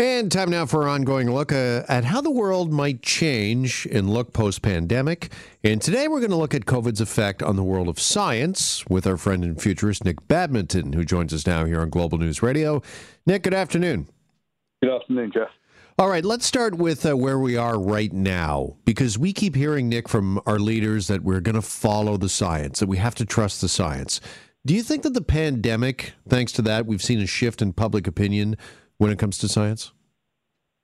And time now for our ongoing look uh, at how the world might change and look post pandemic. And today we're going to look at COVID's effect on the world of science with our friend and futurist Nick Badminton, who joins us now here on Global News Radio. Nick, good afternoon. Good afternoon, Jeff. All right, let's start with uh, where we are right now because we keep hearing, Nick, from our leaders that we're going to follow the science, that we have to trust the science. Do you think that the pandemic, thanks to that, we've seen a shift in public opinion when it comes to science?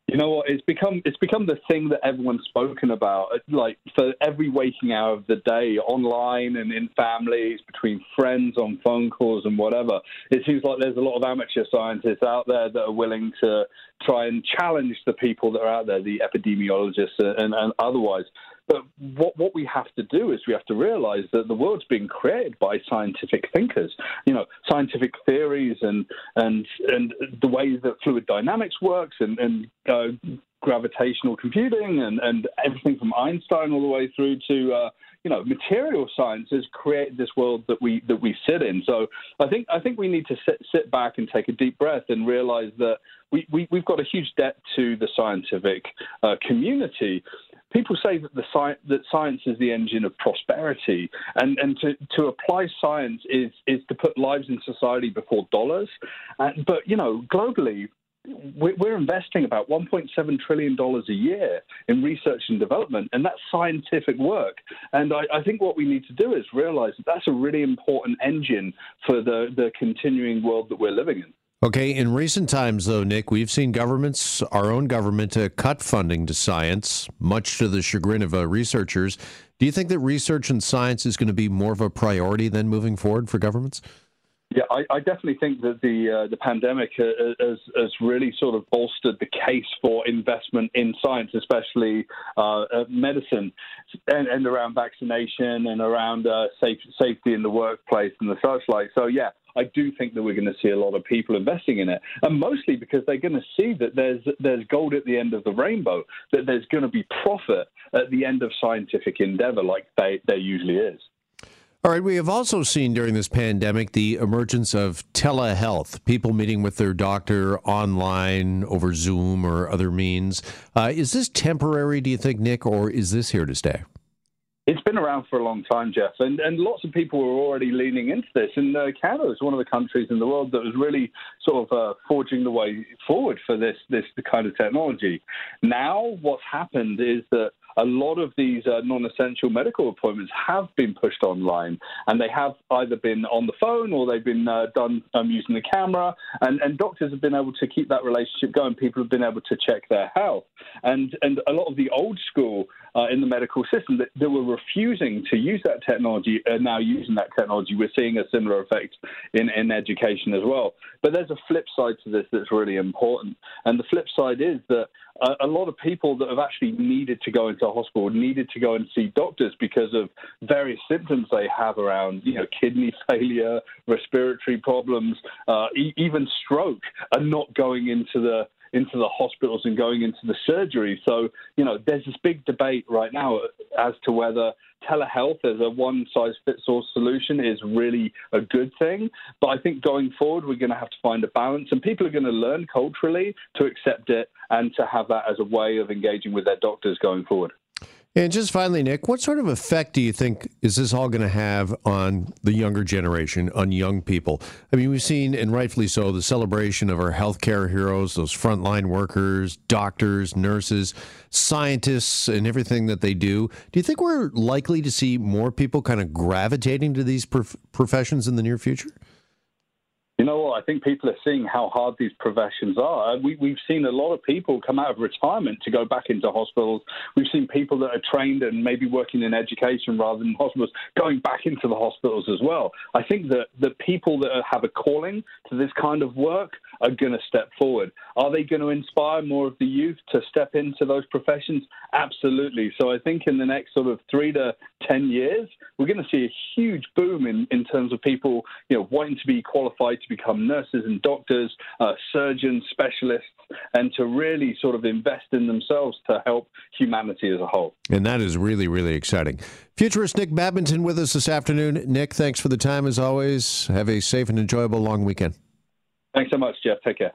You know what? It's become it's become the thing that everyone's spoken about. Like for every waking hour of the day, online and in families, between friends, on phone calls and whatever. It seems like there's a lot of amateur scientists out there that are willing to try and challenge the people that are out there, the epidemiologists and, and otherwise. But what, what we have to do is we have to realize that the world's being created by scientific thinkers. You know, scientific theories and and and the way that fluid dynamics works and and uh, gravitational computing and, and everything from Einstein all the way through to uh, you know material sciences create this world that we that we sit in. So I think I think we need to sit sit back and take a deep breath and realize that we, we have got a huge debt to the scientific uh, community people say that the sci- that science is the engine of prosperity, and and to, to apply science is is to put lives in society before dollars. but you know, globally, we're investing about 1.7 trillion dollars a year in research and development, and that's scientific work. And I, I, think what we need to do is realize that that's a really important engine for the the continuing world that we're living in. Okay, in recent times, though, Nick, we've seen governments, our own government, uh, cut funding to science, much to the chagrin of uh, researchers. Do you think that research and science is going to be more of a priority then moving forward for governments? Yeah, I, I definitely think that the uh, the pandemic uh, has, has really sort of bolstered the case for investment in science, especially uh, medicine, and, and, around vaccination and around uh, safe, safety in the workplace and the such like. So yeah, I do think that we're going to see a lot of people investing in it, and mostly because they're going to see that there's there's gold at the end of the rainbow, that there's going to be profit at the end of scientific endeavor, like they, there usually is. All right, we have also seen during this pandemic the emergence of telehealth, people meeting with their doctor online over Zoom or other means. Uh, is this temporary, do you think, Nick, or is this here to stay? It's been around for a long time, Jeff, and, and lots of people were already leaning into this. And uh, Canada is one of the countries in the world that was really sort of uh, forging the way forward for this this kind of technology. Now, what's happened is that a lot of these uh, non-essential medical appointments have been pushed online, and they have either been on the phone or they've been uh, done um, using the camera. And, and doctors have been able to keep that relationship going. People have been able to check their health, and and a lot of the old school uh, in the medical system that, that, were refusing to use that technology are now using that technology. We're seeing a similar effect in, in education as well. But there's a flip side to this that's really important. And the flip side is that a, a lot of people that have actually needed to go into hospital, needed to go and see doctors because of various symptoms they have around, you know, kidney failure, respiratory problems, uh, e- even stroke, are not going into the into the hospitals and going into the surgery. So, you know, there's this big debate right now as to whether telehealth as a one size fits all solution is really a good thing. But I think going forward, we're going to have to find a balance, and people are going to learn culturally to accept it and to have that as a way of engaging with their doctors going forward. And just finally, Nick, what sort of effect do you think is this all going to have on the younger generation, on young people? I mean, we've seen, and rightfully so, the celebration of our healthcare heroes, those frontline workers, doctors, nurses, scientists, and everything that they do. Do you think we're likely to see more people kind of gravitating to these prof- professions in the near future? You know what? I think people are seeing how hard these professions are. Uh, we, we've seen a lot of people come out of retirement to go back into hospitals. We've seen people that are trained and maybe working in education rather than hospitals going back into the hospitals as well. I think that the people that have a calling to this kind of work are going to step forward. Are they going to inspire more of the youth to step into those professions? Absolutely. So I think in the next sort of three to 10 years, we're going to see a huge boom in, in terms of people, you know, wanting to be qualified to become nurses and doctors, uh, surgeons, specialists, and to really sort of invest in themselves to help humanity as a whole. And that is really, really exciting. Futurist Nick Badminton with us this afternoon. Nick, thanks for the time as always. Have a safe and enjoyable long weekend. Thanks so much, Jeff. Take care.